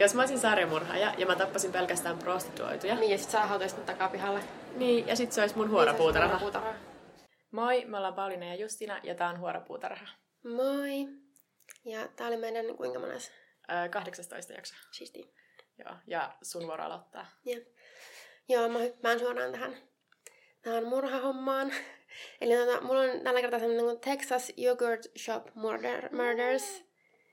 Jos mä olisin sarjamurhaaja ja mä tappasin pelkästään prostituoituja. Niin, ja sit sä hautaisit takapihalle. Niin, ja sit se olisi mun huorapuutarha. Niin, olisi Moi, me ollaan Pauliina ja Justina ja tää on huorapuutarha. Moi. Ja tää oli meidän kuinka mones? Öö, 18 jakso. Siisti. Joo, ja sun vuoro aloittaa. Jep. Joo, mä hyppään suoraan tähän, tähän murhahommaan. Eli tota, mulla on tällä kertaa semmonen kuin Texas Yogurt Shop Murder, Murders.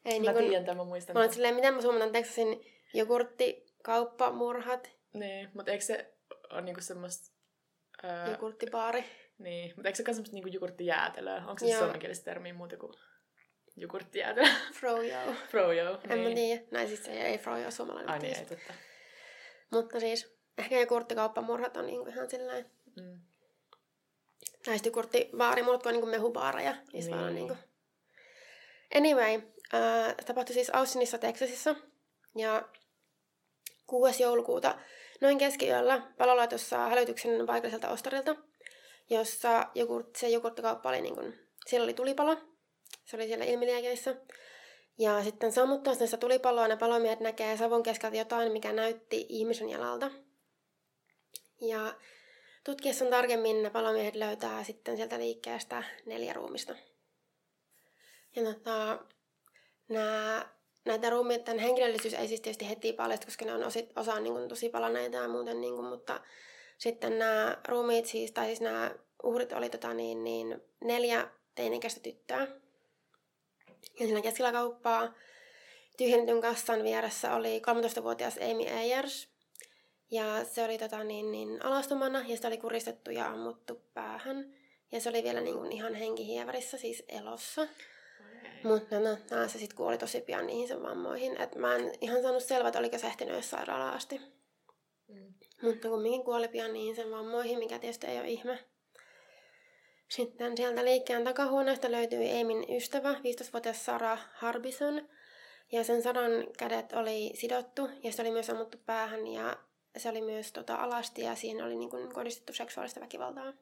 Ei, mä niin tiedän tämän, mä muistan. Mä olen silleen, miten mä suomentan Texasin jogurttikauppamurhat. Niin, mutta eikö se ole niinku semmoista... Öö, Jogurttibaari. Niin, mutta eikö se ole semmoista niinku jogurttijäätelöä? Onko se suomenkielistä termiä muuta kuin jogurttijäätelö? Frojo. Frojo, En niin. mä tiedä. Näin siis se ei Frojo suomalainen. Ai niin, ei totta. Mutta siis, ehkä jogurttikauppamurhat on niinku ihan silleen... Mm. Näistä jogurttibaari, muut on niinku mehubaareja. Niin. Vaan niinku... Anyway, äh, tapahtui siis Austinissa, Texasissa. Ja 6. joulukuuta noin keskiyöllä palolaitos saa hälytyksen paikalliselta ostarilta, jossa jogurt, se jogurttikauppa oli niin kuin, siellä oli tulipalo. Se oli siellä ilmiliekeissä. Ja sitten sammuttaa sitä tulipaloa ne palomiehet näkee savun keskeltä jotain, mikä näytti ihmisen jalalta. Ja tutkiessaan tarkemmin ne palomiehet löytää sitten sieltä liikkeestä neljä ruumista. Ja tota, nämä, näitä ruumiiden henkilöllisyys ei siis tietysti heti paljastu, koska ne on osit, osa on niin kuin, tosi palaneita ja muuten, niin kuin, mutta sitten nämä ruumiit siis, tai siis nämä uhrit oli tota, niin, niin, neljä teinikäistä tyttöä. Ja siinä keskellä kauppaa tyhjennetyn kassan vieressä oli 13-vuotias Amy Ayers. Ja se oli tota, niin, niin, alastomana ja sitä oli kuristettu ja ammuttu päähän. Ja se oli vielä niin kuin, ihan henkihievärissä, siis elossa. Mutta no, no, se sitten kuoli tosi pian niihin sen vammoihin. Et mä en ihan saanut selvää, että oliko se ehtinyt sairaalaan asti. Mm. Mutta kumminkin kuoli pian niihin sen vammoihin, mikä tietysti ei ole ihme. Sitten sieltä liikkeen takahuoneesta löytyi Eimin ystävä, 15-vuotias Sara Harbison. Ja sen Saran kädet oli sidottu ja se oli myös ammuttu päähän ja se oli myös tota, alasti ja siinä oli niin kuin, kohdistettu seksuaalista väkivaltaa.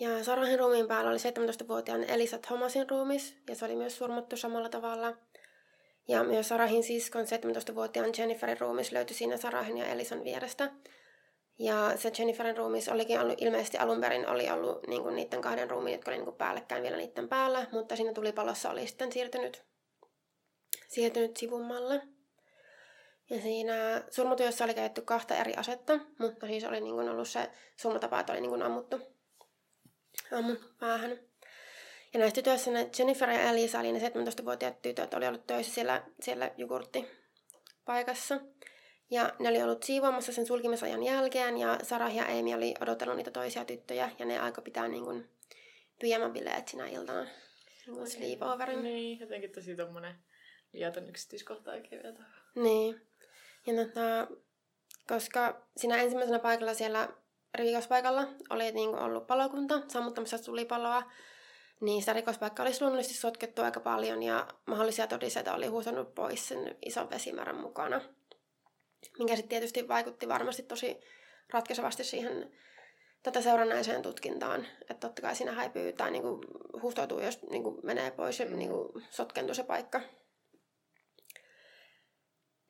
Ja Sarahin ruumiin päällä oli 17-vuotiaan Elisa Thomasin ruumis, ja se oli myös surmattu samalla tavalla. Ja myös Sarahin siskon 17-vuotiaan Jenniferin ruumis löytyi siinä Sarahin ja Elisan vierestä. Ja se Jenniferin ruumis olikin ollut, ilmeisesti alun perin oli ollut niin kuin niiden kahden ruumiin, jotka oli niin kuin päällekkäin vielä niiden päällä, mutta siinä tulipalossa oli sitten siirtynyt, siirtynyt sivummalle. Ja siinä surmatyössä oli käytetty kahta eri asetta, mutta siis oli niin kuin ollut se surmatapa, että oli niin kuin ammuttu aamun päähän. Ja näistä tytöissä ne Jennifer ja Elisa, eli ne 17-vuotiaat tytöt, oli ollut töissä siellä, siellä jogurttipaikassa. Ja ne oli ollut siivoamassa sen sulkimisajan jälkeen, ja Sarah ja Amy oli odotellut niitä toisia tyttöjä, ja ne aika pitää niin kuin pyjamabileet sinä iltana. Niin sleepoverin. Niin, jotenkin tosi tommonen liian yksityiskohta oikein vielä Niin. Ja tota, koska siinä ensimmäisenä paikalla siellä rikospaikalla oli niin kuin ollut palokunta sammuttamassa tulipaloa, niin sitä rikospaikkaa olisi luonnollisesti sotkettu aika paljon ja mahdollisia todisteita oli huutanut pois sen ison vesimäärän mukana. Minkä sitten tietysti vaikutti varmasti tosi ratkaisevasti siihen tätä seurannaiseen tutkintaan. Että totta kai siinä häipyy tai niinku huhtoutuu, jos niinku menee pois ja niinku sotkentuu se paikka.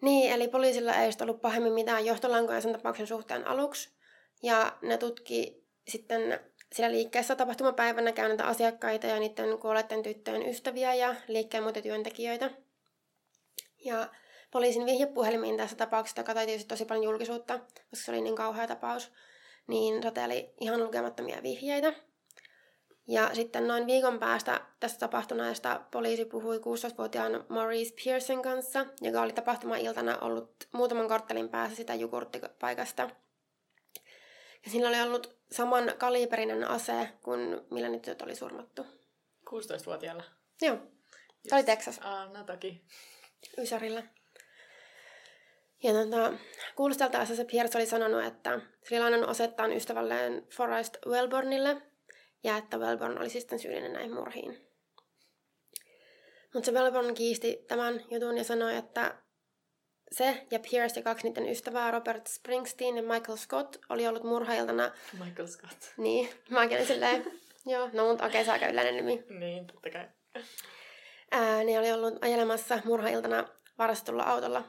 Niin, eli poliisilla ei ollut pahemmin mitään johtolankoja sen tapauksen suhteen aluksi. Ja ne tutki sitten siellä liikkeessä tapahtumapäivänä käyneitä asiakkaita ja niiden kuolleiden tyttöjen ystäviä ja liikkeen muita työntekijöitä. Ja poliisin vihjepuhelimiin tässä tapauksessa, joka tietysti tosi paljon julkisuutta, koska se oli niin kauhea tapaus, niin sateeli ihan lukemattomia vihjeitä. Ja sitten noin viikon päästä tästä tapahtuneesta poliisi puhui 16-vuotiaan Maurice Pearson kanssa, joka oli tapahtuma-iltana ollut muutaman korttelin päässä sitä jogurttipaikasta – ja sillä oli ollut saman kaliberinen ase kuin millä ne tytöt oli surmattu. 16-vuotiaalla? Joo. Tämä oli Texas. Ah, no toki. Ysärillä. Ja tota, kuulusteltaessa se Pierce oli sanonut, että se oli lainannut osettaan ystävälleen Forrest Wellbornille ja että Wellborn oli sitten syyllinen näihin murhiin. Mutta se Wellborn kiisti tämän jutun ja sanoi, että se ja Pierce ja kaksi niiden ystävää, Robert Springsteen ja Michael Scott, oli ollut murhailtana. Michael Scott. Niin, mäkin olin silleen, joo, no mutta okei, okay, se aika yleinen nimi. Niin, totta kai. Ää, niin oli ollut ajelemassa murhailtana varastetulla autolla.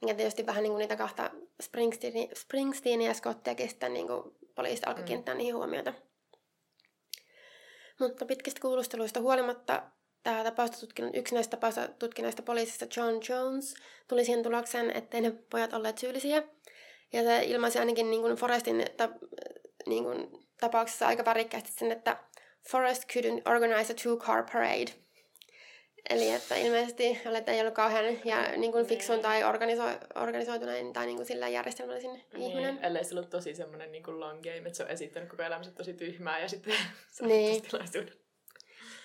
Mikä tietysti vähän niin kuin niitä kahta Springsteen, Springsteenia ja Scottiakin sitten niin kuin poliisit alkoi mm. kiinnittää niihin huomiota. Mutta pitkistä kuulusteluista huolimatta tämä tapausta tutkinut, yksi näistä tapausta tutkineista poliisista John Jones tuli siihen tulokseen, ettei ne pojat olleet syyllisiä. Ja se ilmaisi ainakin niin kuin Forestin ta, niin kuin, tapauksessa aika värikkäästi sen, että Forest couldn't organize a two-car parade. Eli että ilmeisesti olet ei ollut kauhean ja, niin kuin fiksun tai organiso- organisoitunein tai niin kuin sillä järjestelmällisin niin, ihminen. Ellei se ollut tosi semmoinen niin kuin long game, että se on esittänyt koko elämänsä tosi tyhmää ja sitten niin. tilaisuuden.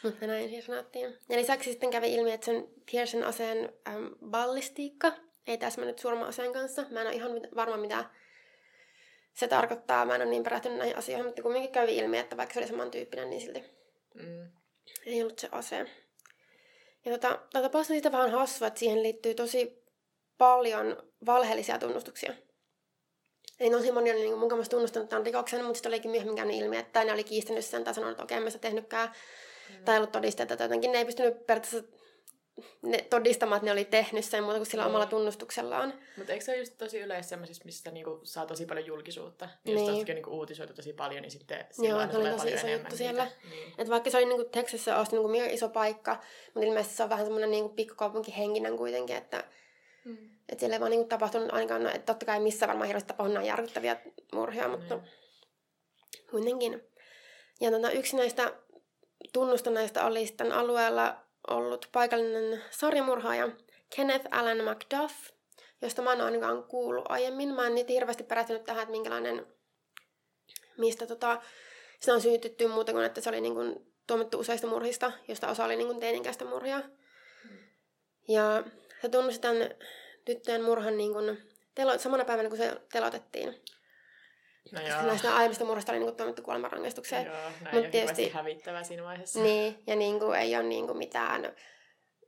Mutta näin siis sanottiin. Ja lisäksi sitten kävi ilmi, että sen Pearson aseen äm, ballistiikka ei täsmännyt surma-aseen kanssa. Mä en ole ihan varma, mitä se tarkoittaa. Mä en ole niin perehtynyt näihin asioihin, mutta kumminkin kävi ilmi, että vaikka se oli samantyyppinen, niin silti mm. ei ollut se ase. Ja tota, tota on siitä vähän hassua, että siihen liittyy tosi paljon valheellisia tunnustuksia. Eli tosi moni oli niin mun tunnustanut tämän rikoksen, mutta sitten olikin myöhemmin käynyt ilmi, että ne oli kiistänyt sen tai sanonut, että okei, okay, mä sitä tehnytkään. Mm. Tai ollut todisteita tai jotenkin. Ne ei pystynyt periaatteessa ne todistamaan, että ne oli tehnyt sen muuta kuin sillä mm. omalla tunnustuksellaan. Mutta eikö se ole just tosi yleensä sellaisissa, missä niinku saa tosi paljon julkisuutta? Niin, niin. jos niinku uutisoitu tosi paljon, niin sitten Joo, se oli tosi iso juttu siellä. Niin. Et vaikka se oli niinku Texasissa asti niinku iso paikka, mutta ilmeisesti se on vähän semmoinen niinku pikkukaupunkihenkinen kuitenkin, että mm. et siellä ei vaan niinku tapahtunut ainakaan, no, että totta kai missä varmaan hirveästi tapahtunut järkyttäviä murhia, mutta mm. kuitenkin. Ja tota, yksi näistä tunnustaneista oli sitten alueella ollut paikallinen sarjamurhaaja Kenneth Allen McDuff, josta mä en ainakaan kuullut aiemmin. Mä en niitä hirveästi perätynyt tähän, että minkälainen, mistä tota, sitä on syytetty muuta kuin, että se oli niin kuin, tuomittu useista murhista, josta osa oli niin kuin teininkäistä murhia. Ja se tunnusti tämän tyttöjen murhan niin kuin, telo, samana päivänä, kun se telotettiin. No joo. Näistä aiemmista murhasta oli niinku tuomittu kuolemanrangaistukseen. Joo, näin Mut tietysti hävittävää siinä vaiheessa. Niin, ja niinku ei ole niinku mitään...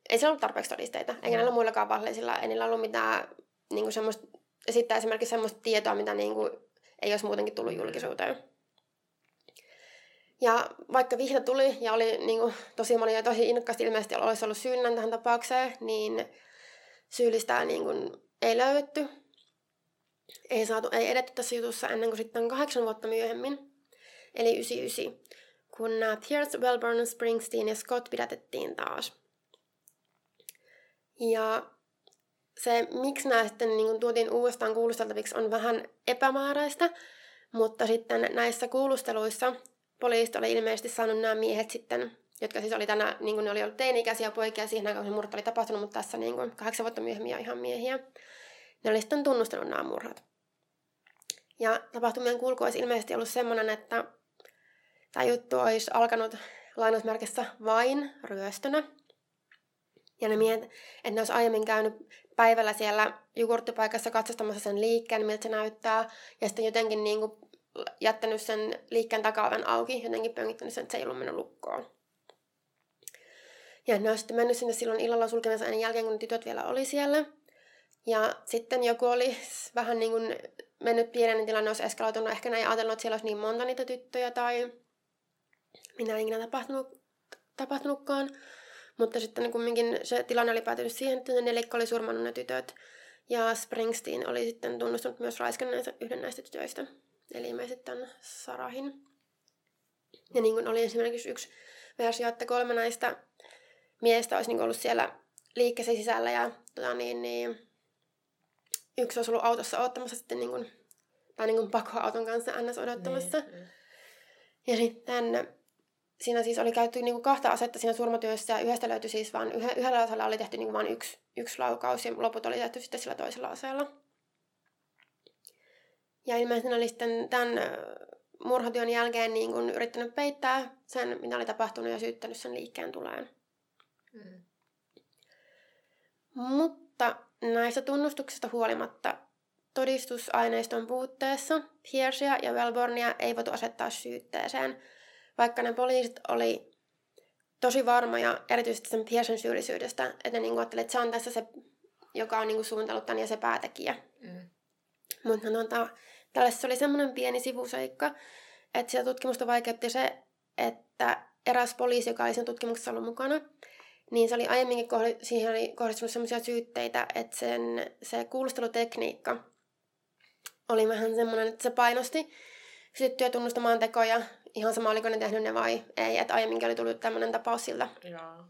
Ei se ollut tarpeeksi todisteita, eikä mm. näillä muillakaan valheellisilla, ei niillä ollut mitään niinku semmoista, esittää esimerkiksi semmoista tietoa, mitä niinku ei olisi muutenkin tullut mm. julkisuuteen. Ja vaikka vihta tuli ja oli niinku, tosi moni ja tosi innokkaasti ilmeisesti olisi ollut syyllinen tähän tapaukseen, niin syyllistää niinku, ei löydetty ei, saatu, ei edetty tässä jutussa ennen kuin sitten kahdeksan vuotta myöhemmin, eli 99, kun nämä Pierce, Wellborn, Springsteen ja Scott pidätettiin taas. Ja se, miksi nämä sitten niin tuotiin uudestaan kuulusteltaviksi, on vähän epämääräistä, mutta sitten näissä kuulusteluissa poliisit oli ilmeisesti saanut nämä miehet sitten, jotka siis oli tänä, niin kuin ne oli ollut teini-ikäisiä poikia siihen aikaan, kun se murhat oli tapahtunut, mutta tässä niin kuin, kahdeksan vuotta myöhemmin ihan miehiä. Ne oli sitten tunnustanut nämä murhat. Ja tapahtumien kulku olisi ilmeisesti ollut semmoinen, että tämä juttu olisi alkanut lainausmerkissä vain ryöstönä. Ja ne miehet, että ne olisi aiemmin käynyt päivällä siellä jogurttipaikassa katsostamassa sen liikkeen, miltä se näyttää, ja sitten jotenkin niin kuin jättänyt sen liikkeen takaavan auki, jotenkin pönkittänyt sen, että se ei ollut mennyt lukkoon. Ja ne olisi sitten mennyt sinne silloin illalla sulkemassa ennen jälkeen, kun tytöt vielä oli siellä. Ja sitten joku oli vähän niin kuin mennyt pienen tilanne olisi eskaloitunut. Ehkä näin ajatellut, että siellä olisi niin monta niitä tyttöjä tai minä ei ikinä tapahtunut, tapahtunutkaan. Mutta sitten niin kumminkin se tilanne oli päätynyt siihen, että ne nelikko oli surmannut ne tytöt. Ja Springsteen oli sitten tunnustunut myös raiskanneensa yhden näistä tytöistä. Eli me sitten Sarahin. Ja niin kuin oli esimerkiksi yksi versio, että kolme näistä miestä olisi niin ollut siellä liikkeessä sisällä ja tota niin, niin yksi olisi ollut autossa odottamassa sitten niin kuin, tai niin kuin pakoauton kanssa ns. odottamassa. Niin, niin. Ja sitten siinä siis oli käytetty niin kuin kahta asetta siinä surmatyössä ja yhdestä löytyi siis vain, yhdellä aseella oli tehty niin kuin vain yksi, yksi laukaus ja loput oli tehty sitten sillä toisella aseella. Ja ilmeisesti oli sitten tämän murhatyön jälkeen niin kuin yrittänyt peittää sen, mitä oli tapahtunut ja syyttänyt sen liikkeen tuleen. Mm. Mutta Näistä tunnustuksista huolimatta todistusaineiston puutteessa Piercea ja Wellbornia ei voitu asettaa syytteeseen, vaikka ne poliisit oli tosi varmoja erityisesti sen Piercen syyllisyydestä, että ne niin ajattelivat, että se on tässä se, joka on niin suunnitellut tämän ja se päätekijä. Mm. Mutta no, tällaisessa oli semmoinen pieni sivuseikka, että sitä tutkimusta vaikeutti se, että eräs poliisi, joka oli sen tutkimuksessa ollut mukana, niin se oli aiemminkin kohdi, siihen oli kohdistunut sellaisia syytteitä, että sen, se kuulustelutekniikka oli vähän semmoinen, että se painosti syttyä tunnustamaan tekoja, ihan sama oliko ne tehnyt ne vai ei, että aiemminkin oli tullut tämmöinen tapaus siltä. Joo.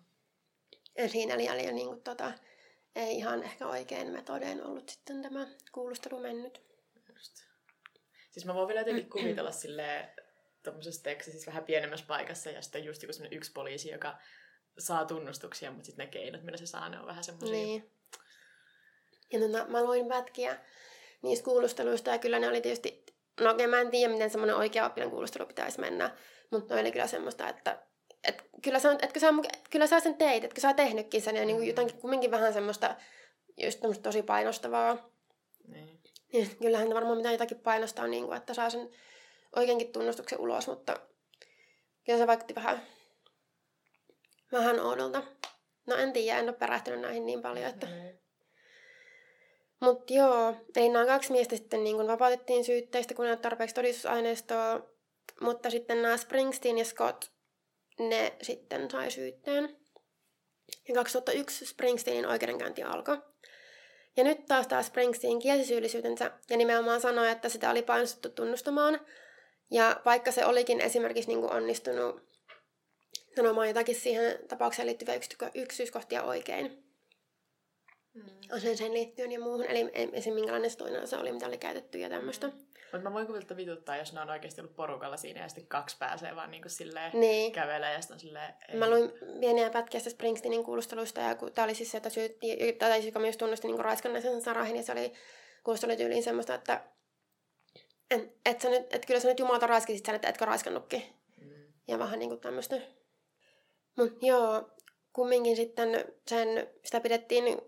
Ja siinä oli, oli niin kuin, tota, ei ihan ehkä oikein metodein ollut sitten tämä kuulustelu mennyt. Just. Siis mä voin vielä jotenkin kuvitella silleen, tuommoisessa tekstissä siis vähän pienemmässä paikassa ja sitten just joku yksi poliisi, joka saa tunnustuksia, mutta sitten ne keinot, millä se saa, ne on vähän semmoisia. Niin. Ja no, mä luin pätkiä niistä kuulusteluista ja kyllä ne oli tietysti, no okei mä en tiedä miten semmoinen oikea oppinen kuulustelu pitäisi mennä, mutta ne oli kyllä semmoista, että et kyllä, sä, etkö sä, kyllä sä sen teit, etkö sä tehnytkin sen ja niin kuin jotenkin kumminkin vähän semmoista just tosi painostavaa. Niin. Ja kyllähän varmaan mitään jotakin painostaa, niin kuin, että saa sen oikeinkin tunnustuksen ulos, mutta kyllä se vaikutti vähän, vähän oudolta. No en tiedä, en ole perehtynyt näihin niin paljon, että... Mm. Mutta joo, eli nämä kaksi miestä sitten niin kun vapautettiin syytteistä, kun ne tarpeeksi todistusaineistoa, mutta sitten nämä Springsteen ja Scott, ne sitten sai syytteen. Ja 2001 Springsteenin oikeudenkäynti alkoi. Ja nyt taas taas Springsteen kielsi syyllisyytensä ja nimenomaan sanoi, että sitä oli painostettu tunnustamaan, ja vaikka se olikin esimerkiksi niin onnistunut sanomaan jotakin siihen tapaukseen liittyviä yksityiskohtia oikein, mm. sen liittyen ja muuhun, eli esimerkiksi minkälainen toinen osa oli, mitä oli käytetty ja tämmöistä. Mm. Mutta mä voin kuvitella vituttaa, jos ne on oikeasti ollut porukalla siinä ja sitten kaksi pääsee vaan niinku silleen niin. kävelee ja sitten silleen... Ei. Mä luin pieniä pätkiä Springsteenin kuulustelusta ja kun tää oli siis se, että syytti, tai joka myös tunnusti niinku raiskanneisen Sarahin ja se oli kuulustelutyyliin semmoista, että et, et, sä nyt, et kyllä sä nyt jumalta raiskisit sen, että etkö raiskannutkin. Mm. Ja vähän niinku tämmöistä. Mut joo, kumminkin sitten sen, sitä pidettiin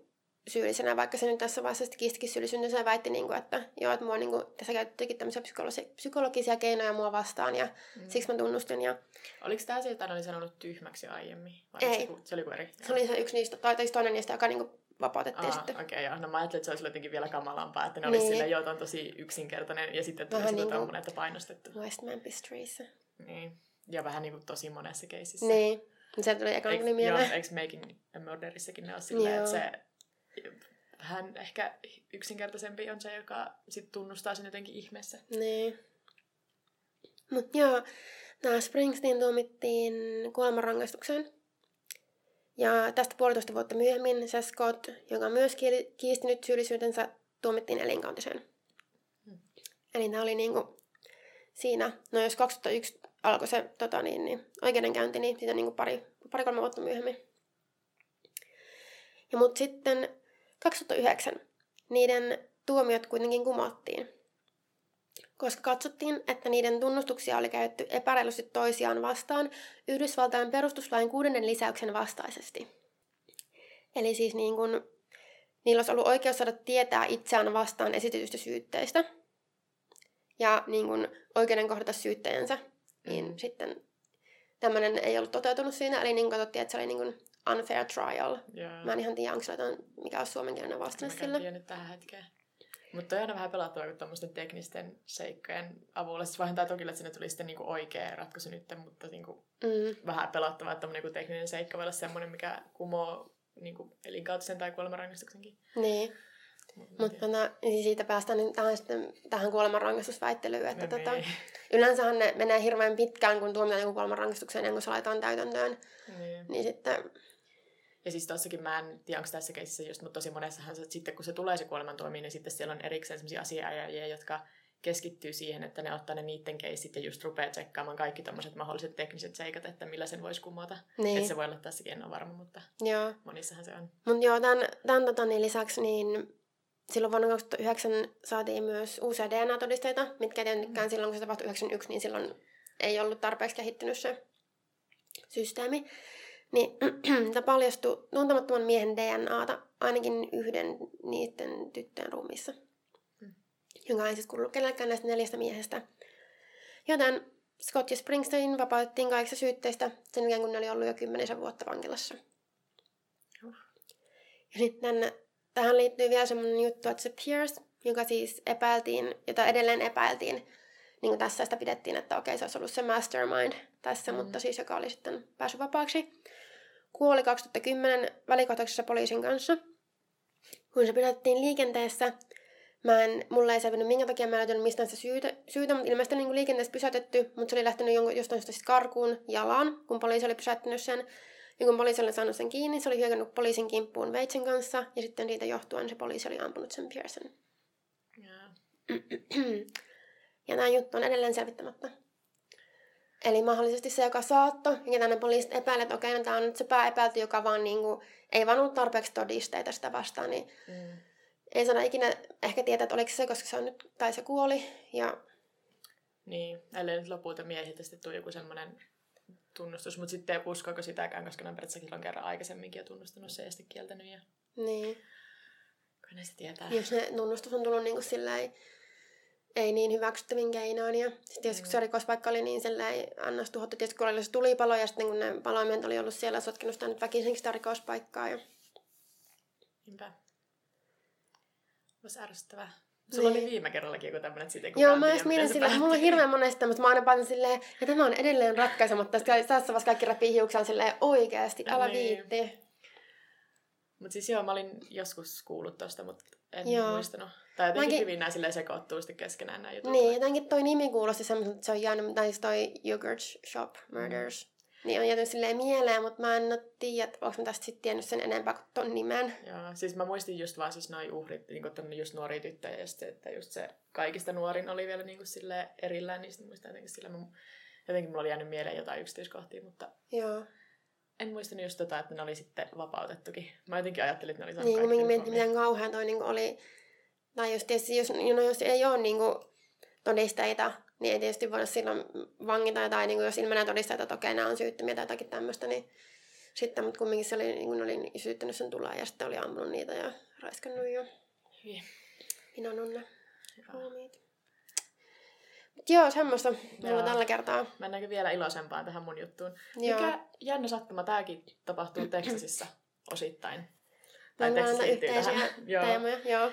syyllisenä, vaikka se nyt tässä vaiheessa syyllisyyttä, se väitti, niin kuin, että joo, että mua niin kuin, tässä käytettiinkin tämmöisiä psykologi- psykologisia keinoja mua vastaan ja mm. siksi mä tunnustin. Ja... Oliko tämä se, että oli sanonut tyhmäksi aiemmin? Vai Ei. Se, se oli kuin eri? Se oli se yksi niistä, tai, tai toinen niistä, joka niin kuin vapautettiin Aa, sitten. Okei, okay, joo. No mä ajattelin, että se olisi jotenkin vielä kamalampaa, että ne niin. olisi silleen, joo, on tosi yksinkertainen, ja sitten tuli sitä niin kuin... että painostettu. West Memphis Niin. Ja vähän niin kuin tosi monessa keisissä. Niin. Se tuli ekan tuli mieleen. Joo, eikö Making a Murderissakin ne ole silleen, että se vähän ehkä yksinkertaisempi on se, joka sit tunnustaa sen jotenkin ihmeessä. Niin. Mut joo, tämä Springsteen tuomittiin kuolemanrangaistukseen. Ja tästä puolitoista vuotta myöhemmin se Scott, joka on myös kiistinyt syyllisyytensä, tuomittiin elinkautiseen. Hmm. Eli nämä oli niinku siinä, no jos 2001 alkoi se tota niin, niin, oikeudenkäynti, niin siitä niinku pari, pari kolme vuotta myöhemmin. Ja mutta sitten 2009 niiden tuomiot kuitenkin kumottiin, koska katsottiin, että niiden tunnustuksia oli käytetty epäreilusti toisiaan vastaan Yhdysvaltain perustuslain kuudennen lisäyksen vastaisesti. Eli siis niin kun, niillä olisi ollut oikeus saada tietää itseään vastaan esitetystä syytteistä ja niin kun, oikeuden kohdata syyttäjänsä. Niin mm. sitten tämmöinen ei ollut toteutunut siinä, eli niin katsottiin, että se oli niin kun, unfair trial. Yeah. Mä en ihan tiedä, onko sillä mikä on suomenkielinen vastine sille. Mä en tähän hetkeen. Mutta toi on vähän pelattavaa, kun tuommoisten teknisten seikkojen avulla. Siis vähän toki, että sinne tuli sitten niinku oikea ratkaisu nyt, mutta niinku mm. vähän pelattavaa, että niinku tekninen seikka voi olla semmoinen, mikä kumoo niinku elinkautisen tai kuolemanrangaistuksenkin. Niin. Mutta no, niin siitä päästään nyt tähän, sitten, tähän kuolemanrangaistusväittelyyn, että no, tota, niin. yleensähän ne menee hirveän pitkään, kun tuomitaan joku kuolemanrangaistukseen, ennen kuin se laitetaan täytäntöön. Niin. niin sitten ja siis tossakin mä en tiedä, onko tässä keisissä just, mutta tosi monessahan se, sitten kun se tulee se kuolemantuomio, niin sitten siellä on erikseen sellaisia asiaajajia, jotka keskittyy siihen, että ne ottaa ne niiden keisit ja just rupeaa tsekkaamaan kaikki tämmöiset mahdolliset tekniset seikat, että millä sen voisi kumota. Niin. Että se voi olla tässäkin, en ole varma, mutta joo. monissahan se on. Mutta joo, tämän, tämän tota, niin lisäksi niin silloin vuonna 2009 saatiin myös uusia DNA-todisteita, mitkä ei tietenkään silloin, kun se tapahtui 91, niin silloin ei ollut tarpeeksi kehittynyt se systeemi niin tämä paljastui tuntemattoman miehen DNAta ainakin yhden niiden tyttöjen ruumissa, mm. jonka ei siis kuullut kenellekään näistä neljästä miehestä. Joten Scott ja Springsteen vapautettiin kaikista syytteistä sen jälkeen, kun ne oli ollut jo kymmenisen vuotta vankilassa. Uh. Ja sitten tähän liittyy vielä semmoinen juttu, että se Pierce, joka siis epäiltiin, jota edelleen epäiltiin, niin kuin tässä sitä pidettiin, että okei, se olisi ollut se mastermind tässä, mm. mutta siis joka oli sitten päässyt vapaaksi kuoli 2010 välikohtauksessa poliisin kanssa. Kun se pidettiin liikenteessä, Mä en, mulla ei selvinnyt minkä takia mä en löytänyt mistään sitä syytä, syytä mutta ilmeisesti niin liikenteessä pysäytetty, mutta se oli lähtenyt jonkun, jostain syystä karkuun jalan, kun poliisi oli pysäyttänyt sen. Ja kun poliisi oli saanut sen kiinni, se oli hyökännyt poliisin kimppuun veitsen kanssa, ja sitten siitä johtuen se poliisi oli ampunut sen Pearson. Yeah. ja tämä juttu on edelleen selvittämättä. Eli mahdollisesti se, joka saatto, ja tänne poliisit epäilee, että okei, no tämä on nyt se pääepäilty, joka vaan niin kuin, ei vaan ollut tarpeeksi todisteita sitä vastaan, niin mm ei saada ikinä ehkä tietää, että oliko se, koska se on nyt, tai se kuoli. Ja... Niin, ellei nyt lopulta miehiltä sitten tule joku semmoinen tunnustus, mutta sitten uskoako sitäkään, koska ne on periaatteessa kerran aikaisemminkin jo tunnustanut se ja sitten kieltänyt. Ja... Niin. Kun ne se tietää. Jos ne tunnustus on tullut niin kuin silleen, ei niin hyväksyttävin keinoin. Ja sitten jos mm. se rikospaikka oli niin silleen annas tuhottu, tietysti kun oli se tulipalo ja sitten kun ne paloimet oli ollut siellä sotkenut sitä nyt väkisin sitä rikospaikkaa. Ja... Niinpä. Olisi ärsyttävää. Sulla niin. oli viime kerrallakin joku tämmöinen, että siitä Joo, mä just mietin silleen, mulla on hirveän monesta, mutta mä aina panen silleen, että tämä on edelleen ratkaisematta. Sitten tässä vaiheessa kaikki repii hiuksia silleen, oikeasti, älä niin. viitti. Mutta siis joo, mä olin joskus kuullut tosta, mutta en joo. muistanut. Tai jotenkin Mäkin... hyvin näin silleen sekoittuu sitten keskenään nämä jutut. Niin, jotenkin toi nimi kuulosti semmoiselta, että se on jäänyt, tai siis toi Yogurt Shop Murders. Mm. Niin on jäänyt silleen mieleen, mutta mä en tiedä, että onko mä tästä sitten tiennyt sen enempää kuin ton nimen. Joo, siis mä muistin just vaan siis noi uhrit, niin kuin just nuoria tyttöjä ja se, että just se kaikista nuorin oli vielä niin kuin sille erillään, niin sitten muistan jotenkin sillä, mä, jotenkin mulla oli jäänyt mieleen jotain yksityiskohtia, mutta Joo. en muistanut just tota, että ne oli sitten vapautettukin. Mä jotenkin ajattelin, että ne oli saanut Niin, kun mietin, miten kauhean toi niin oli, tai just tietysti, jos, no, jos ei ole niin kuin, todisteita, niin ei tietysti voida silloin vangita tai niin kuin jos ilmenee todisteita, että okei, nämä on syyttömiä tai jotakin tämmöistä, niin sitten, mutta kumminkin se oli, niin kuin oli syyttänyt sen tulla ja sitten oli ampunut niitä ja raiskannut ja Hyvin. minä on ne joo, semmoista mulla tällä kertaa. Mennäänkö vielä iloisempaan tähän mun juttuun? Joo. Mikä jännä sattuma, tämäkin tapahtuu Texasissa osittain. Tai Texas liittyy tähän. Teemoja, joo.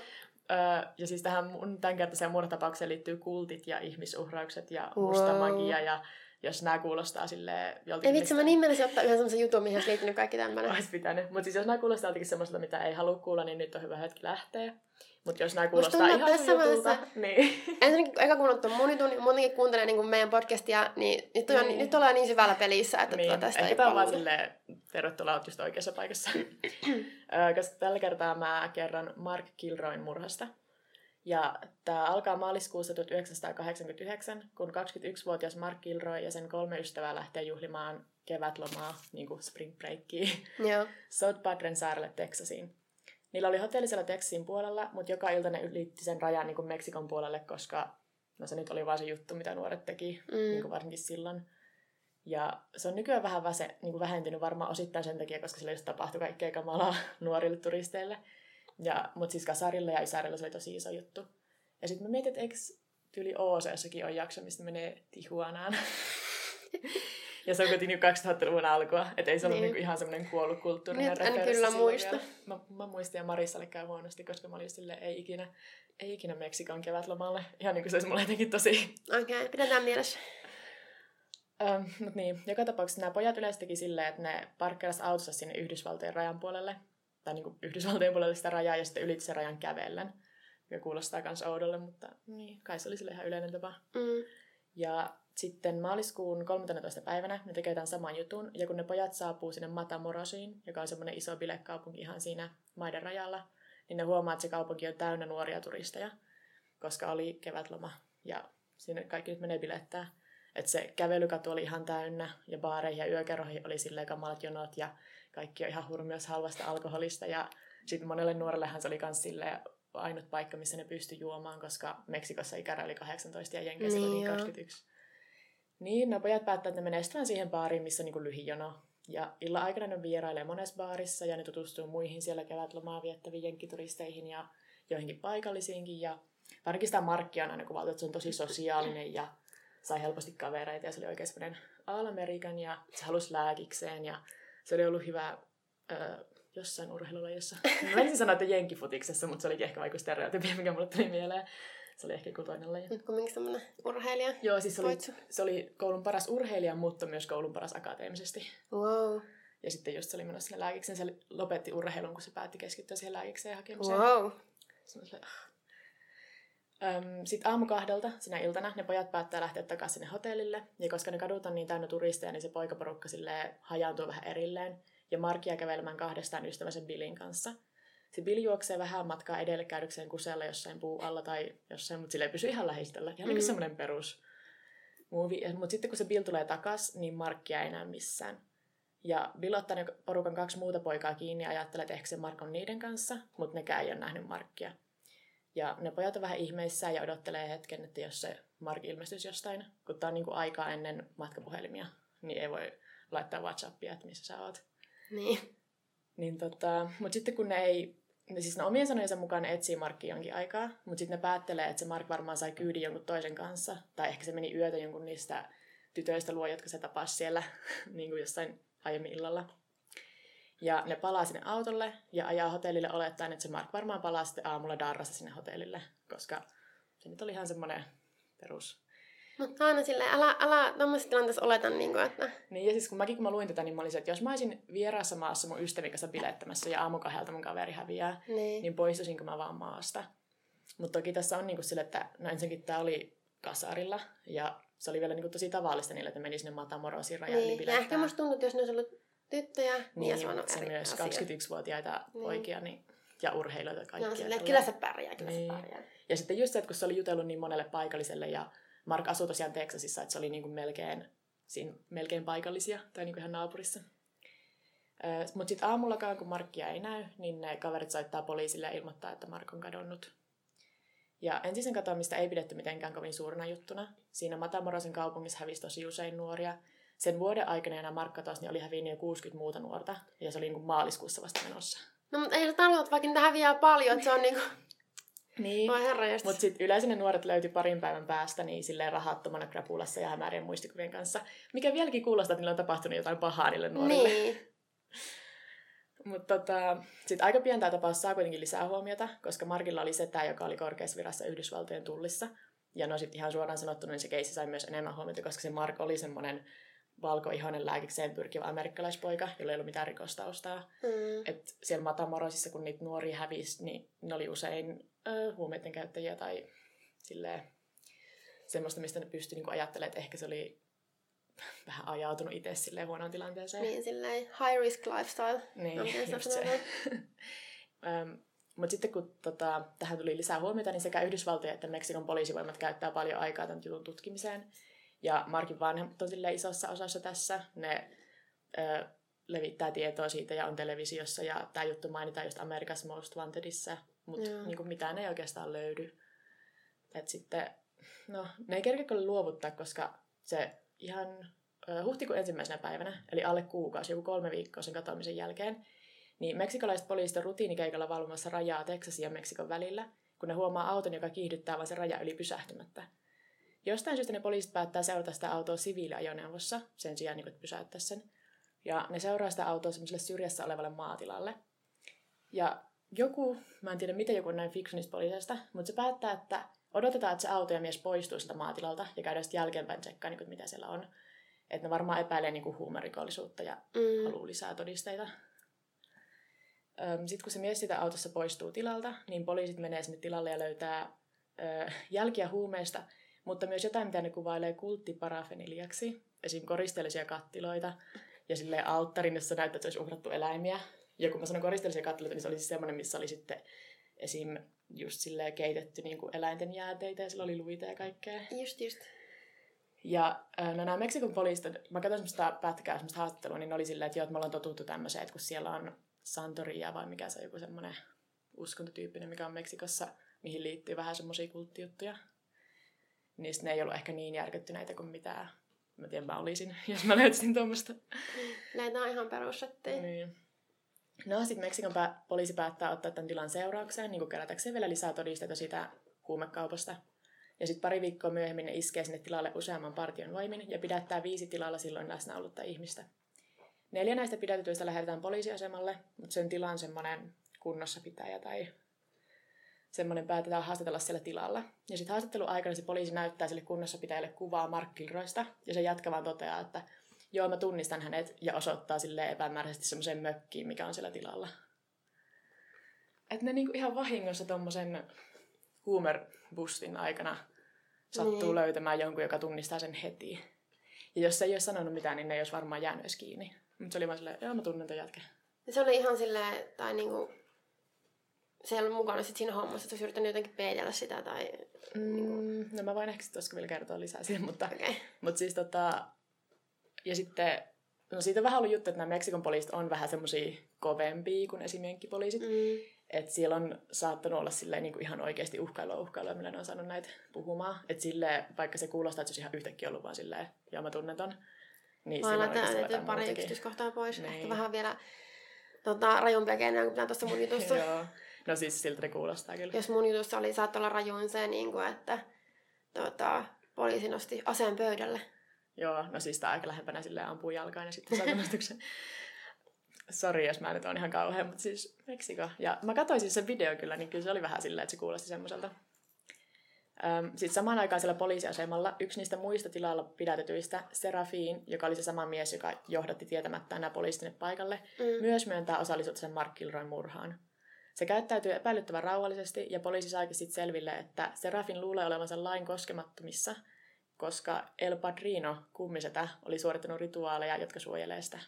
Öö, ja siis tähän mun tämänkertaiseen murhatapaukseen liittyy kultit ja ihmisuhraukset ja wow. musta magia ja jos nämä kuulostaa sille joltakin... Ei vitsi, mä niin menisin ottaa yhden semmoisen jutun, mihin olisi liittynyt kaikki tämmöinen. Olisi pitänyt. Mutta siis jos nämä kuulostaa jotenkin semmoista, mitä ei halua kuulla, niin nyt on hyvä hetki lähteä. Mutta jos nämä kuulostaa ihan tässä jutulta, niin... Ensinnäkin eka kuunnellut tuon monitun, niin muutenkin kuuntelee niin meidän podcastia, niin nyt, on, niin. nyt ollaan niin syvällä pelissä, että niin. tuota tästä Ehkä tämä on vaan silleen, tervetuloa, olet just oikeassa paikassa. Koska tällä kertaa mä kerron Mark Kilroin murhasta. Ja tämä alkaa maaliskuussa 1989, kun 21-vuotias Mark Kilroy ja sen kolme ystävää lähtee juhlimaan kevätlomaa, niin kuin spring breakia, South Padren saarelle Texasiin. Niillä oli hotelli siellä Texasin puolella, mutta joka ilta ne ylitti sen rajan niin kuin Meksikon puolelle, koska no se nyt oli vaan se juttu, mitä nuoret teki, mm. niin kuin varsinkin silloin. Ja se on nykyään vähän väse, niin kuin vähentynyt varmaan osittain sen takia, koska sillä just tapahtui kaikkea kamalaa nuorille turisteille. Ja, mutta siis kasarilla ja ysärillä se oli tosi iso juttu. Ja sitten mä mietin, että eikö tyyli OC-jossakin on jakso, mistä menee Tihuanaan. ja se on kuitenkin 2000-luvun alkua, että ei se niin. ollut niinku ihan semmoinen kuollut kulttuurinen Nyt en kyllä muista. Mä, mä, muistin ja Marissalle käy huonosti, koska mä olin silleen, ei ikinä, ei ikinä Meksikon kevätlomalle. Ihan niin kuin se olisi mulle jotenkin tosi... Okei, okay, pidetään mielessä. Um, mutta niin, joka tapauksessa nämä pojat yleensä teki silleen, että ne parkkeerasi autossa sinne Yhdysvaltojen rajan puolelle tai niin kuin Yhdysvaltojen puolelle sitä rajaa ja sitten ylitti sen rajan kävellen. Ja kuulostaa myös oudolle, mutta niin, kai se oli sille ihan yleinen tapa. Mm. Ja sitten maaliskuun 13. päivänä ne tekee tämän saman jutun, ja kun ne pojat saapuu sinne Matamorosiin, joka on semmoinen iso bilekaupunki ihan siinä maiden rajalla, niin ne huomaa, että se kaupunki on täynnä nuoria turisteja, koska oli kevätloma, ja sinne kaikki nyt menee bilettää. Että se kävelykatu oli ihan täynnä, ja baareihin ja yökerroihin oli silleen kamalat jonot, ja kaikki on ihan hurmios halvasta alkoholista ja sitten monelle nuorellehan se oli myös ainut paikka, missä ne pystyi juomaan, koska Meksikossa ikäraja oli 18 ja Jenkeissä niin, oli 21. Niin, no pojat päättää, että ne menee sitten siihen baariin, missä on niin lyhijono. Ja illan aikana ne vierailee monessa baarissa ja ne tutustuu muihin siellä kevätlomaa viettäviin jenkkituristeihin ja joihinkin paikallisiinkin. Ja varsinkin sitä Markkia on aina kuvattu, että se on tosi sosiaalinen ja sai helposti kavereita ja se oli oikein semmoinen All-American ja se halusi lääkikseen ja se oli ollut hyvä ö, jossain urheilulajissa. Mä ensin sanoa, että jenkifutiksessa, mutta se oli ehkä vaikka stereotypia, mikä mulle tuli mieleen. Se oli ehkä joku toinen laji. Kumminkin semmoinen urheilija. Joo, siis se oli, se oli koulun paras urheilija, mutta myös koulun paras akateemisesti. Wow. Ja sitten just se oli menossa sinne lääkikseen. Se lopetti urheilun, kun se päätti keskittyä siihen lääkikseen hakemiseen. Wow. Sitten aamu kahdelta sinä iltana ne pojat päättää lähteä takaisin sinne hotellille. Ja koska ne kadut on niin täynnä turisteja, niin se poikaporukka hajaantuu vähän erilleen. Ja Mark jää kävelemään kahdestaan ystävänsä Billin kanssa. Se Bill juoksee vähän matkaa edelle käydäkseen kusella jossain puu alla tai jossain, mutta sille ei pysy ihan lähistöllä. Ihan mm. niin semmoinen perus movie. Mutta sitten kun se Bill tulee takas, niin Mark ei enää missään. Ja Bill ottaa ne porukan kaksi muuta poikaa kiinni ja ajattelee, että ehkä se Mark on niiden kanssa, mutta nekään ei ole nähnyt Markkia. Ja ne pojat on vähän ihmeissään ja odottelee hetken, että jos se Mark ilmestyisi jostain, kun tämä on niin kuin aikaa ennen matkapuhelimia, niin ei voi laittaa WhatsAppia, että missä sä oot. Niin. niin tota, mutta sitten kun ne ei, ne siis ne omien sanojensa mukaan ne etsii Markki jonkin aikaa, mutta sitten ne päättelee, että se Mark varmaan sai kyydin jonkun toisen kanssa, tai ehkä se meni yötä jonkun niistä tytöistä luo, jotka se tapasi siellä niin kuin jossain aiemmin illalla. Ja ne palaa sinne autolle ja ajaa hotellille. Olettaen, että se Mark varmaan palaa sitten aamulla darrassa sinne hotellille, koska se nyt oli ihan semmoinen perus mutta aina silleen, älä, älä tuommoisessa tilanteessa oleta, niin kuin, että... Niin, ja siis kun mäkin kun mä luin tätä, niin mä olisin, että jos mä olisin vieraassa maassa mun ystävien kanssa bilettämässä ja aamukahdelta mun kaveri häviää, niin, niin poistuisinko mä vaan maasta. Mutta toki tässä on niin kuin sille, että no ensinnäkin tämä oli kasarilla ja se oli vielä niin kuin tosi tavallista niille, että meni sinne Matamorosiin rajalle niin, ja ehkä musta tuntuu, että jos ne olisi ollut tyttöjä, niin, niin se on eri myös asia. 21-vuotiaita niin. poikia niin, ja urheilijoita kaikkia. No, silleen, kyllä se pärjää, kyllä niin. se pärjää. Ja sitten just se, että kun se oli jutellut niin monelle paikalliselle ja Mark asui tosiaan Texasissa, että se oli niin kuin melkein, siinä melkein paikallisia tai niin kuin ihan naapurissa. Mutta sitten aamullakaan, kun Markkia ei näy, niin ne kaverit soittaa poliisille ja ilmoittaa, että Mark on kadonnut. Ja ensisen katoamista ei pidetty mitenkään kovin suurena juttuna. Siinä Matamorosin kaupungissa hävisi tosi usein nuoria. Sen vuoden aikana enää Mark katosi, niin oli hävinnyt jo 60 muuta nuorta. Ja se oli niin kuin maaliskuussa vasta menossa. No mutta ei se tarkoita, vaikka niitä häviää paljon, että se on niin kuin niin. Mutta sitten yleensä ne nuoret löytyi parin päivän päästä niin silleen rahattomana krapulassa ja hämärien muistikuvien kanssa. Mikä vieläkin kuulostaa, että niillä on tapahtunut jotain pahaa niille nuorille. Niin. Mutta tota, sitten aika pian tämä tapaus saa kuitenkin lisää huomiota, koska Markilla oli setä, joka oli korkeassa virassa Yhdysvaltojen tullissa. Ja no sitten ihan suoraan sanottuna, niin se keissi sai myös enemmän huomiota, koska se Mark oli semmoinen valkoihoinen lääkikseen pyrkivä amerikkalaispoika, jolla ei ollut mitään rikostaustaa. Mm. Et siellä Matamorosissa, kun niitä nuoria hävisi, niin ne oli usein ö, huumeiden käyttäjiä tai silleen, semmoista, mistä ne pystyi niin ajattelemaan, että ehkä se oli vähän ajautunut itse silleen huonoon tilanteeseen. Niin, silleen high risk lifestyle. Niin, just se. Mutta sitten kun tota, tähän tuli lisää huomiota, niin sekä Yhdysvaltojen että Meksikon poliisivoimat käyttää paljon aikaa tämän jutun tutkimiseen. Ja Markin vanhemmat on isossa osassa tässä. Ne ö, levittää tietoa siitä ja on televisiossa. Ja tämä juttu mainitaan just America's Most Wantedissa, mutta niin mitään ei oikeastaan löydy. Et sitten, no, ne ei kerkeä luovuttaa, koska se ihan ö, huhtikuun ensimmäisenä päivänä, eli alle kuukausi, joku kolme viikkoa sen katoamisen jälkeen, niin meksikolaiset poliisit on rutiinikeikalla valvomassa rajaa Teksasin ja Meksikon välillä, kun ne huomaa auton, joka kiihdyttää vaan sen raja yli pysähtymättä. Jostain syystä ne poliisit päättää seurata sitä autoa siviiliajoneuvossa sen sijaan, niin että pysäyttää sen. Ja ne seuraa sitä autoa semmoiselle syrjässä olevalle maatilalle. Ja joku, mä en tiedä miten joku näin fiksu niistä poliiseista, mutta se päättää, että odotetaan, että se auto ja mies poistuu sitä maatilalta ja käydään sitten jälkeenpäin tsekkaa, niin kuin, mitä siellä on. Että ne varmaan epäilee niin huumerikollisuutta ja mm. haluaa lisää todisteita. Sitten kun se mies sitä autossa poistuu tilalta, niin poliisit menee sinne tilalle ja löytää ö, jälkiä huumeista, mutta myös jotain, mitä ne kuvailee kulttiparafeniliaksi. Esim. koristeellisia kattiloita ja sille alttarin, jossa näyttää, että se olisi uhrattu eläimiä. Ja kun mä sanon koristeellisia kattiloita, niin se oli siis semmoinen, missä oli sitten esim. just silleen keitetty niin kuin eläinten jääteitä ja sillä oli luita ja kaikkea. Just, just. Ja no nämä Meksikon poliisit, mä katsoin semmoista pätkää, semmoista haastattelua, niin ne oli silleen, että joo, että me ollaan totuttu tämmöiseen, että kun siellä on Santoria vai mikä se on joku semmoinen uskontotyyppinen, mikä on Meksikossa, mihin liittyy vähän semmoisia kulttijuttuja. Niin ne ei ollut ehkä niin järkyttyneitä kuin mitä mä tiedän, mä olisin, jos mä löytäisin tuommoista. Näitä on ihan perussetteja. Niin. No, sitten Meksikon pä- poliisi päättää ottaa tämän tilan seuraukseen, niin kerätäkseen vielä lisää todisteita siitä huumekaupasta. Ja sitten pari viikkoa myöhemmin ne iskee sinne tilalle useamman partion voimin ja pidättää viisi tilalla silloin läsnä ollutta ihmistä. Neljä näistä pidätetyistä lähetetään poliisiasemalle, mutta sen tila on semmoinen kunnossapitäjä tai semmoinen päätetään haastatella siellä tilalla. Ja sitten haastattelun aikana se poliisi näyttää sille kunnossapitäjälle kuvaa Mark Kilroista, ja se jatkavaan toteaa, että joo mä tunnistan hänet ja osoittaa sille epämääräisesti semmoiseen mökkiin, mikä on siellä tilalla. Että ne niinku ihan vahingossa tommosen huumerbustin aikana sattuu niin. löytämään jonkun, joka tunnistaa sen heti. Ja jos se ei ole sanonut mitään, niin ne ei olisi varmaan jäänyt edes kiinni. Mutta se oli vaan silleen, joo mä tunnen ton jätkän. Se oli ihan silleen, tai niinku, ollut mukana sit siinä hommassa, että olisi yrittänyt jotenkin peitellä sitä tai... Mm, niinku... No mä voin ehkä sitten vielä kertoa lisää siihen, mutta, okay. mutta siis tota... Ja sitten, no siitä on vähän ollut juttu, että nämä Meksikon poliisit on vähän semmosia kovempia kuin esimerkkipoliisit. Mm. Että siellä on saattanut olla silleen, niin kuin ihan oikeasti uhkailua uhkailua, millä ne on saanut näitä puhumaan. Että silleen, vaikka se kuulostaa, että se olisi ihan yhtäkkiä ollut vaan silleen, ja mä tunnen ton. Niin Mä laitan pari yksityiskohtaa pois. Niin. Ehkä vähän vielä tota, rajumpia keinoja kuin tässä mun jutussa. Joo. No siis siltä kuulostaa kyllä. Jos mun jutussa oli, saattaa olla rajuin se, niin kuin, että tota, poliisi nosti aseen pöydälle. Joo, no siis tää aika lähempänä silleen ampuu jalkaan ja sitten saa Sori, jos mä nyt on ihan kauhean, mutta siis Meksiko. Ja mä katsoin siis sen video kyllä, niin kyllä se oli vähän silleen, että se kuulosti semmoiselta. Sitten samaan aikaan siellä poliisiasemalla yksi niistä muista tilalla pidätetyistä, Serafin, joka oli se sama mies, joka johdatti tietämättä nämä poliisit paikalle, mm. myös myöntää osallisuutensa Mark Kilroyn murhaan. Se käyttäytyy epäilyttävän rauhallisesti ja poliisi saikin sitten selville, että Serafin luulee olevansa lain koskemattomissa, koska El Padrino, kummisetä, oli suorittanut rituaaleja, jotka suojelee sitä.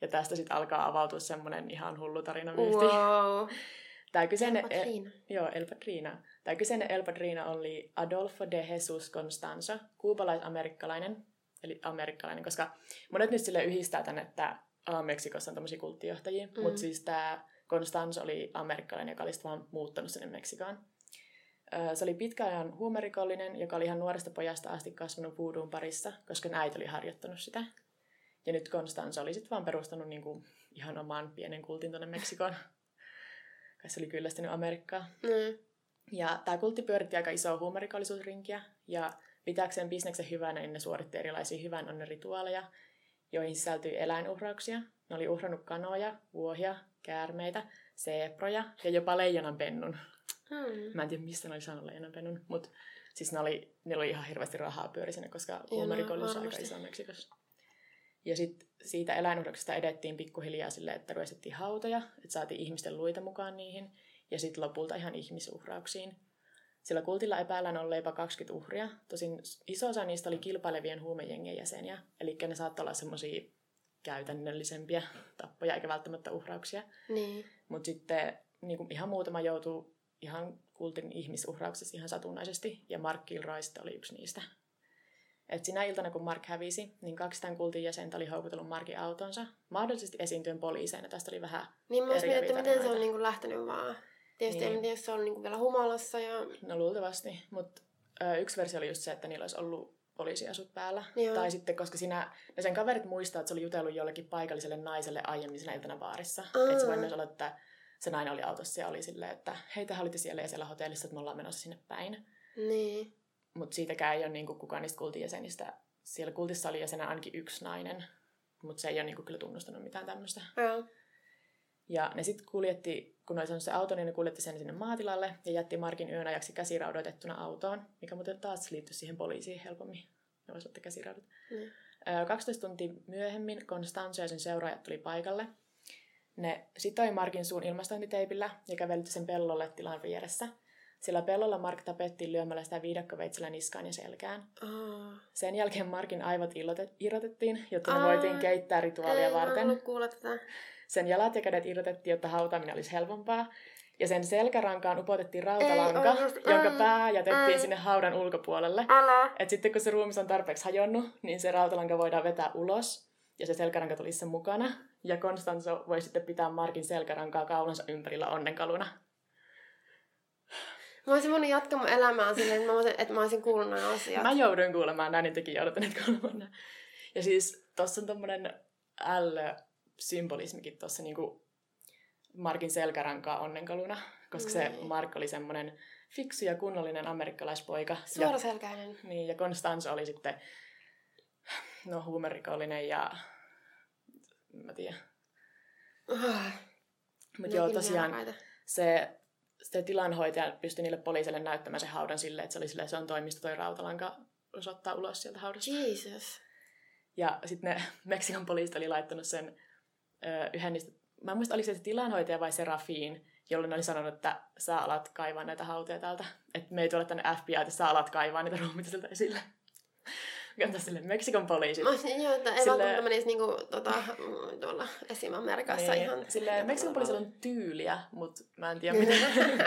Ja tästä sitten alkaa avautua semmoinen ihan hullu tarina Wow. Tämä kyseinen, El Padrino. Joo, El Padrino. Tämä kyseinen El Padrino oli Adolfo de Jesus Constanzo, kuupalais-amerikkalainen, eli amerikkalainen, koska monet nyt sille yhdistää tänne, että Meksikossa on tämmöisiä kulttijohtajia, mm. mutta siis tämä Constanzo oli amerikkalainen, joka oli vaan muuttanut sinne Meksikoon. Se oli pitkäajan huumerikollinen, joka oli ihan nuoresta pojasta asti kasvanut voodoo'n parissa, koska äiti oli harjoittanut sitä. Ja nyt Constanzo oli sitten vaan perustanut niinku ihan oman pienen kultin tuonne Meksikoon. Kai se oli kyllästynyt Amerikkaa. Mm. Ja tämä kultti pyöritti aika isoa huumerikollisuusrinkiä. Ja pitääkseen bisneksen hyvänä, niin ne suoritti erilaisia hyvän onnen rituaaleja, joihin sisältyi eläinuhrauksia. Ne oli uhrannut kanoja, vuohia, käärmeitä, seeproja ja jopa leijonan pennun. Hmm. Mä en tiedä, mistä ne oli saanut leijonan pennun, mutta siis ne oli, ne oli ihan hirveästi rahaa pyöri sinne, koska huumerikollisuus on aika iso Meksikossa. Ja sitten siitä eläinuhduksesta edettiin pikkuhiljaa sille, että ruestettiin hautoja, että saatiin ihmisten luita mukaan niihin, ja sitten lopulta ihan ihmisuhrauksiin. Sillä kultilla epäillään olleen jopa 20 uhria, tosin iso osa niistä oli kilpailevien huumejengien jäseniä, eli ne saattoi olla semmoisia käytännöllisempiä tappoja, eikä välttämättä uhrauksia. Niin. Mutta sitten niin kuin ihan muutama joutuu ihan kultin ihmisuhrauksessa ihan satunnaisesti, ja Mark Kilroy oli yksi niistä. Et sinä iltana, kun Mark hävisi, niin kaksi tämän kultin jäsentä oli houkutellut Markin autonsa, mahdollisesti esiintyen poliiseina. Tästä oli vähän Niin mä mietin, että miten se on niinku lähtenyt vaan. Tietysti niin. en tiedä, jos se on niinku vielä humalassa. Ja... No luultavasti, mutta yksi versio oli just se, että niillä olisi ollut poliisiasut päällä. Joo. Tai sitten, koska sinä, ne sen kaverit muistaa, että se oli jutellut jollekin paikalliselle naiselle aiemmin sinä iltana baarissa. Että se voi myös olla, että se nainen oli autossa ja oli silleen, että hei, te olitte siellä ja siellä hotellissa, että me ollaan menossa sinne päin. Niin mutta siitäkään ei ole niinku kukaan niistä kultin jäsenistä. Siellä kultissa oli jäsenä ainakin yksi nainen, mutta se ei ole niinku kyllä tunnustanut mitään tämmöistä. Ja ne sitten kuljetti, kun oli se auto, niin ne kuljetti sen sinne maatilalle ja jätti Markin yön ajaksi käsiraudoitettuna autoon, mikä muuten taas liittyy siihen poliisiin helpommin. Ne voisivat ottaa käsiraudut. Mm. 12 tuntia myöhemmin Constanzo ja sen seuraajat tuli paikalle. Ne sitoi Markin suun ilmastointiteipillä ja kävelitti sen pellolle tilan vieressä – sillä pellolla Mark tapettiin lyömällä sitä viidakkoveitsellä niskaan ja selkään. Oh. Sen jälkeen Markin aivot irrotettiin, jotta ne oh. voitiin keittää rituaalia Ei, varten. kuulla tätä. Sen jalat ja kädet irrotettiin, jotta hautaaminen olisi helpompaa. Ja sen selkärankaan upotettiin rautalanka, Ei, just, jonka pää jätettiin ai. sinne haudan ulkopuolelle. Et sitten kun se ruumis on tarpeeksi hajonnut, niin se rautalanka voidaan vetää ulos. Ja se selkäranka tuli sen mukana. Ja Konstanzo voi sitten pitää Markin selkärankaa kaulansa ympärillä onnenkaluna. Mä olisin voinut jatkaa mun elämää silleen, että mä, olisin, että mä olisin kuullut nämä asiat. Mä jouduin kuulemaan näin, niin tekin joudutte nyt kuulemaan Ja siis tossa on tommonen L-symbolismikin tossa niinku Markin selkärankaa onnenkaluna, koska niin. se Mark oli semmonen fiksu ja kunnollinen amerikkalaispoika. Suoraselkäinen. Ja, niin, ja Constance oli sitten no huumerikollinen ja mä tiedän. Oh. Mutta joo, tosiaan se sitten tilanhoitaja pystyi niille poliisille näyttämään sen haudan silleen, että se oli silleen, se on toimisto toi rautalanka osoittaa ulos sieltä haudasta. Jesus. Ja sitten ne Meksikon poliisit oli laittanut sen yhden niistä, mä en muista oliko se tilanhoitaja vai Serafiin, jolloin oli sanonut, että sä alat kaivaa näitä hautoja täältä. Että me ei tule tänne FBI, että sä alat kaivaa niitä ruumiita sieltä esille. Mikä sille Meksikon poliisit. Olisin, joo, että ei Sille- välttämättä menisi niinku, tota, tuolla esim-Amerikassa Niin, ihan... Silleen, Meksikon poliisilla on tyyliä, mutta mä en tiedä, miten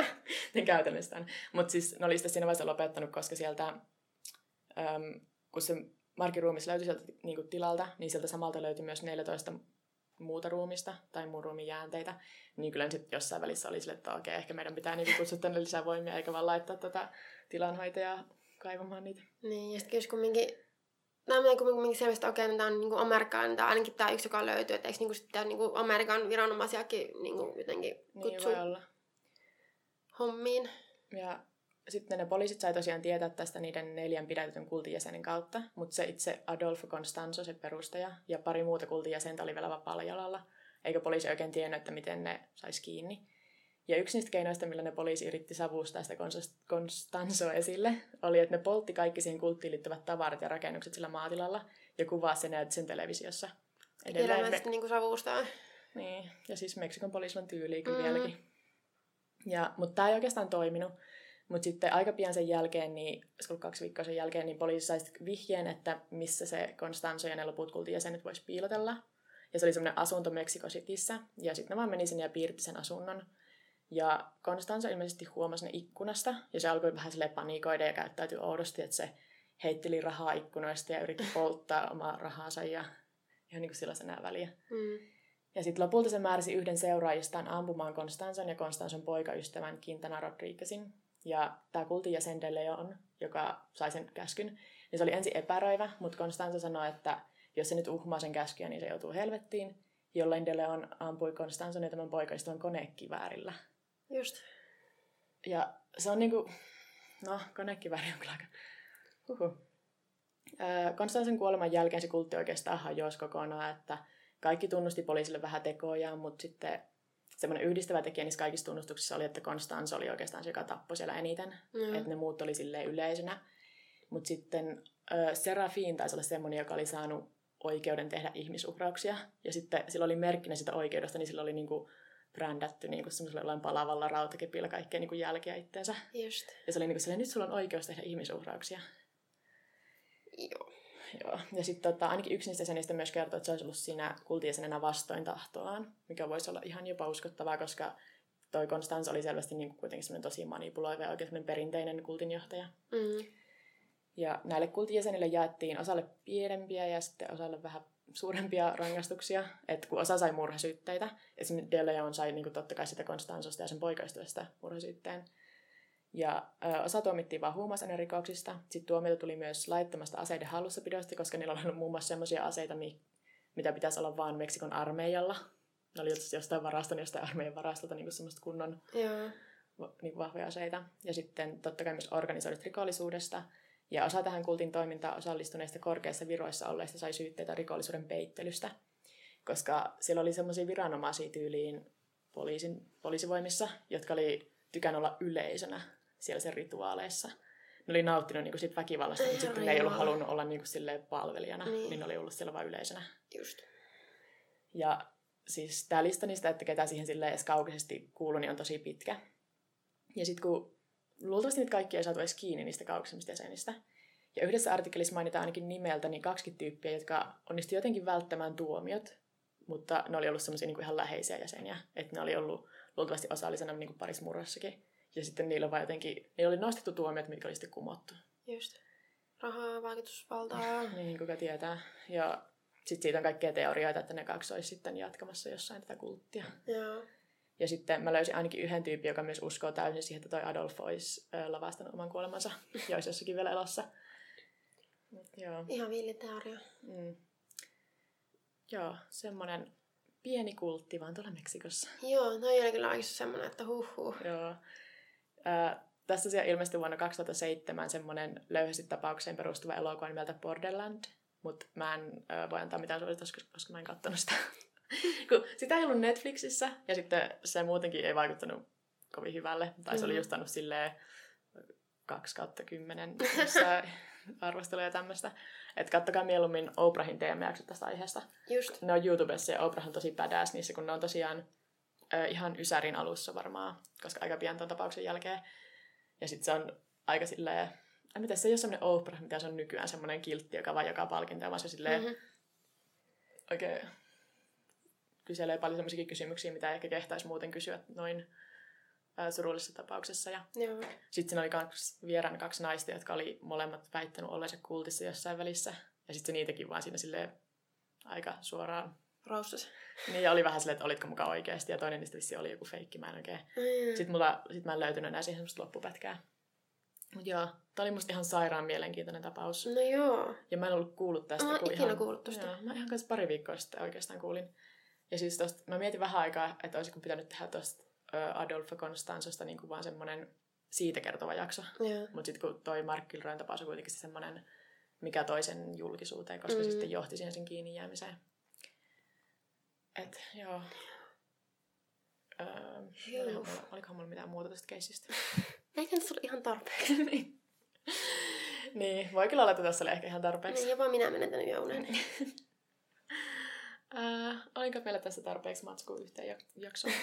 ne käytännössä on. Mutta siis ne oli sitten siinä vaiheessa lopettanut, koska sieltä, äm, kun se Markin ruumis löytyi sieltä niin tilalta, niin sieltä samalta löytyi myös 14 muuta ruumista tai muun ruumin jäänteitä. Niin kyllä sitten jossain välissä oli sille, että okei, ehkä meidän pitää niinku kutsua tänne lisää voimia, eikä vaan laittaa tätä tilanhoitajaa kaivamaan niitä. Niin, ja sitten jos kumminkin... Tämä menee kumminkin selvästi, että okei, no tämä on niinku niin tämä ainakin tämä yksi, joka löytyy, että eikö niinku sitten niinku Amerikan viranomaisiakin niinku jotenkin Niin kutsu voi olla. hommiin. Ja sitten ne poliisit sai tosiaan tietää tästä niiden neljän pidätetyn kultin jäsenen kautta, mutta se itse Adolfo Constanzo, se perustaja, ja pari muuta kultin jäsentä oli vielä vapaalla jalalla, eikä poliisi oikein tiennyt, että miten ne saisi kiinni. Ja yksi niistä keinoista, millä ne poliisi yritti savustaa sitä Constanzoa esille, oli, että ne poltti kaikki siihen kulttiin liittyvät tavarat ja rakennukset sillä maatilalla, ja kuvaa sen näytti sen televisiossa. Edelleen me- Ilmeisesti niinku savustaa. niin, ja siis Meksikon poliisilla on tyyliä kyllä mm. vieläkin. Ja, mutta tämä ei oikeastaan toiminut. Mutta sitten aika pian sen jälkeen, niin, ollut kaksi viikkoa sen jälkeen, niin poliisi sai vihjeen, että missä se Constanzo ja ne loput kultin jäsenet voisi piilotella. Ja se oli semmoinen asunto Mexico Cityssä. Ja sitten ne vaan meni sinne ja piirti sen asunnon. Ja Constanzo ilmeisesti huomasi ne ikkunasta. Ja se alkoi vähän silleen panikoida ja käyttäytyi oudosti, että se heitteli rahaa ikkunoista ja yritti polttaa omaa rahaansa ja ihan niin kuin sillä enää väliä. Mm. Ja sitten lopulta se määräsi yhden seuraajistaan ampumaan Konstanson ja Konstanson poikaystävän Quintana Rodriguezin. Ja tämä kultin jäsen De Leon, joka sai sen käskyn, niin se oli ensin epäröivä, mutta Konstanzo sanoi, että jos se nyt uhmaa sen käskyä, niin se joutuu helvettiin. Jolloin De Leon ampui Konstanson ja tämän poikaystävän konekiväärillä. Just. Ja se on niinku, no konekivääri on kyllä aika, huhu. Konstantin kuoleman jälkeen se kultti oikeastaan hajosi kokonaan, että kaikki tunnusti poliisille vähän tekojaan, mutta sitten semmoinen yhdistävä tekijä niissä kaikissa tunnustuksissa oli, että Konstans oli oikeastaan se, joka tappoi siellä eniten. Mm. Että ne muut oli silleen yleisönä. Mutta sitten ö, Serafin taisi olla semmoinen, joka oli saanut oikeuden tehdä ihmisuhrauksia. Ja sitten sillä oli merkkinä sitä oikeudesta, niin sillä oli niinku brändätty niinku semmoisella jollain palavalla rautakepillä kaikkea niinku jälkeä itteensä. Just. Ja se oli niinku silleen, nyt sulla on oikeus tehdä ihmisuhrauksia. Joo. Joo. Ja sitten tota, ainakin yksi niistä jäsenistä myös kertoi, että se olisi ollut siinä kultijäsenenä vastoin tahtoaan, mikä voisi olla ihan jopa uskottavaa, koska toi Konstans oli selvästi niin kuitenkin semmoinen tosi manipuloiva ja oikein perinteinen kultinjohtaja. Mm. Ja näille kultijäsenille jaettiin osalle pienempiä ja sitten osalle vähän suurempia rangaistuksia, että kun osa sai murhasyytteitä, esimerkiksi De Leon sai niin kuin totta kai sitä Konstansosta ja sen poikaystävästä murhasyytteen, ja ö, osa tuomittiin vain huumausainerikoksista. Sitten tuomioita tuli myös laittomasta aseiden hallussapidosta, koska niillä oli ollut muun muassa sellaisia aseita, mi- mitä pitäisi olla vain Meksikon armeijalla. Ne oli jostain- varaston, jostain armeijan varastolta niin semmoista kunnon Joo. niin vahvoja aseita. Ja sitten totta kai myös organisoidusta rikollisuudesta. Ja osa tähän kultin toimintaan osallistuneista korkeissa viroissa olleista sai syytteitä rikollisuuden peittelystä. Koska siellä oli semmoisia viranomaisia tyyliin poliisin, poliisivoimissa, jotka oli tykännyt olla yleisönä siellä sen rituaaleissa. Ne oli nauttinut niinku siitä väkivallasta, mutta sitten ne ei ollut halunnut olla niinku silleen palvelijana, Niin. niin. niin ne oli ollut siellä vain yleisönä. Just. Ja siis tämä lista niistä, että ketä siihen sille edes kaukaisesti kuuluu, niin on tosi pitkä. Ja sitten kun luultavasti niitä kaikki ei saatu edes kiinni niistä kaukaisemmista jäsenistä. Ja yhdessä artikkelissa mainitaan ainakin nimeltä niin 20 tyyppiä, jotka onnistu jotenkin välttämään tuomiot, mutta ne oli ollut semmoisia niin ihan läheisiä jäseniä. Että ne oli ollut luultavasti osallisena niin parissa murrassakin. Ja sitten niillä vaan jotenkin, ne oli nostettu tuomiot, mitkä oli sitten kumottu. Just. Rahaa, vaikutusvaltaa. Niin, kuka tietää. Ja sitten siitä on kaikkea teorioita, että ne kaksi olisi sitten jatkamassa jossain tätä kulttia. Joo. Ja sitten mä löysin ainakin yhden tyypin, joka myös uskoo täysin siihen, että toi Adolf olisi lavastanut oman kuolemansa ja olisi jossakin vielä elossa. Mut joo. Ihan villiteoria. Mm. Joo, semmoinen pieni kultti vaan tuolla Meksikossa. Joo, no oli kyllä oikeasti semmoinen, että huh huh. Joo. Tässä siellä ilmestyi vuonna 2007 semmoinen löyhästi tapaukseen perustuva elokuva nimeltä Borderland, mutta mä en ö, voi antaa mitään suositusta, koska- mä en katsonut sitä. Kun sitä ei ollut Netflixissä, ja sitten se muutenkin ei vaikuttanut kovin hyvälle. Tai se oli Mm. just tainnut silleen 2 kautta 10 jossain arvostelua ja tämmöistä. Että kattokaa mieluummin Oprahin teemajaksot tästä aiheesta. Just. Ne on YouTubessa ja Oprah on tosi badass niissä, kun ne on tosiaan ö, ihan Ysärin alussa varmaan, koska aika pian tuon tapauksen jälkeen. Ja sitten se on aika silleen, ai mitä se ei ole semmoinen Oprah, mitä se on nykyään semmoinen kiltti, joka vaan jakaa palkintoja, vaan se silleen mm-hmm. oikein kyselee paljon semmoisia kysymyksiä, mitä ehkä kehtaisi muuten kysyä noin ää, surullisessa tapauksessa. Ja Joo. sitten siinä oli kaksi, vieraan kaksi naista, jotka oli molemmat väittänyt olleensa kultissa jossain välissä. Ja sitten se niitäkin vaan siinä silleen aika suoraan. Roussas. Niin, ja oli vähän silleen, että olitko mukaan oikeasti, ja toinen niistä vissi oli joku feikki, mä en oikein. Mm. Sitten mulla, sit mä en löytynyt enää siihen semmoista loppupätkää. Mut joo, tää oli musta ihan sairaan mielenkiintoinen tapaus. No joo. Ja mä en ollut kuullut tästä. Mä oon ikinä ihan, kuullut tosta. Joo, mä ihan kanssa pari viikkoa sitten oikeastaan kuulin. Ja siis tosta, mä mietin vähän aikaa, että olisiko pitänyt tehdä tosta Adolfo Constanzosta niin kuin vaan semmonen siitä kertova jakso. Joo. Mutta sitten kun toi Mark Kilroyn tapaus on kuitenkin semmoinen, mikä toi sen julkisuuteen, koska Mm. sitten johti siihen sen kiinni jäämiseen. Et joo. Öö, olikohan, mulla, olikohan mulla mitään muuta tästä keisistä? Eikä nyt ollut ihan tarpeeksi. niin. niin, voi kyllä olla, että tässä oli ehkä ihan tarpeeksi. Niin, jopa minä menetänyt jo unen. Öö, oliko meillä tässä tarpeeksi matskua yhteen jak- jaksoon?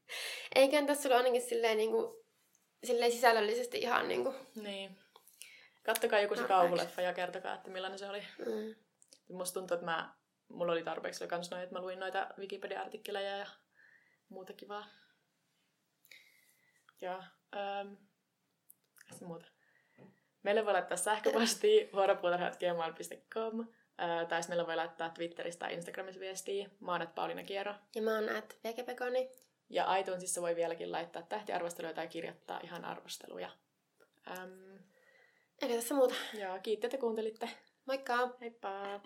Eikä tässä ollut ainakin silleen, niin kuin, silleen sisällöllisesti ihan niin kuin, niin. Kattokaa joku se kauhuleffa ja kertokaa, että millainen se oli. mm. Musta tuntuu, että mä, mulla oli tarpeeksi oli kans noin, että mä luin noita Wikipedia-artikkeleja ja muuta kivaa. Ja ähm, muuta. Meille voi laittaa sähköpostia vuoropuutarhat.gmail.com äh, tai meillä voi laittaa Twitteristä tai Instagramissa viestiä. Mä oon Pauliina Kiero. Ja mä oon at vegepekoni. Ja iTunesissa voi vieläkin laittaa tähtiarvosteluja tai kirjoittaa ihan arvosteluja. Ähm, Eikä tässä muuta. ja kiitti, että kuuntelitte. Moikka! Heippa!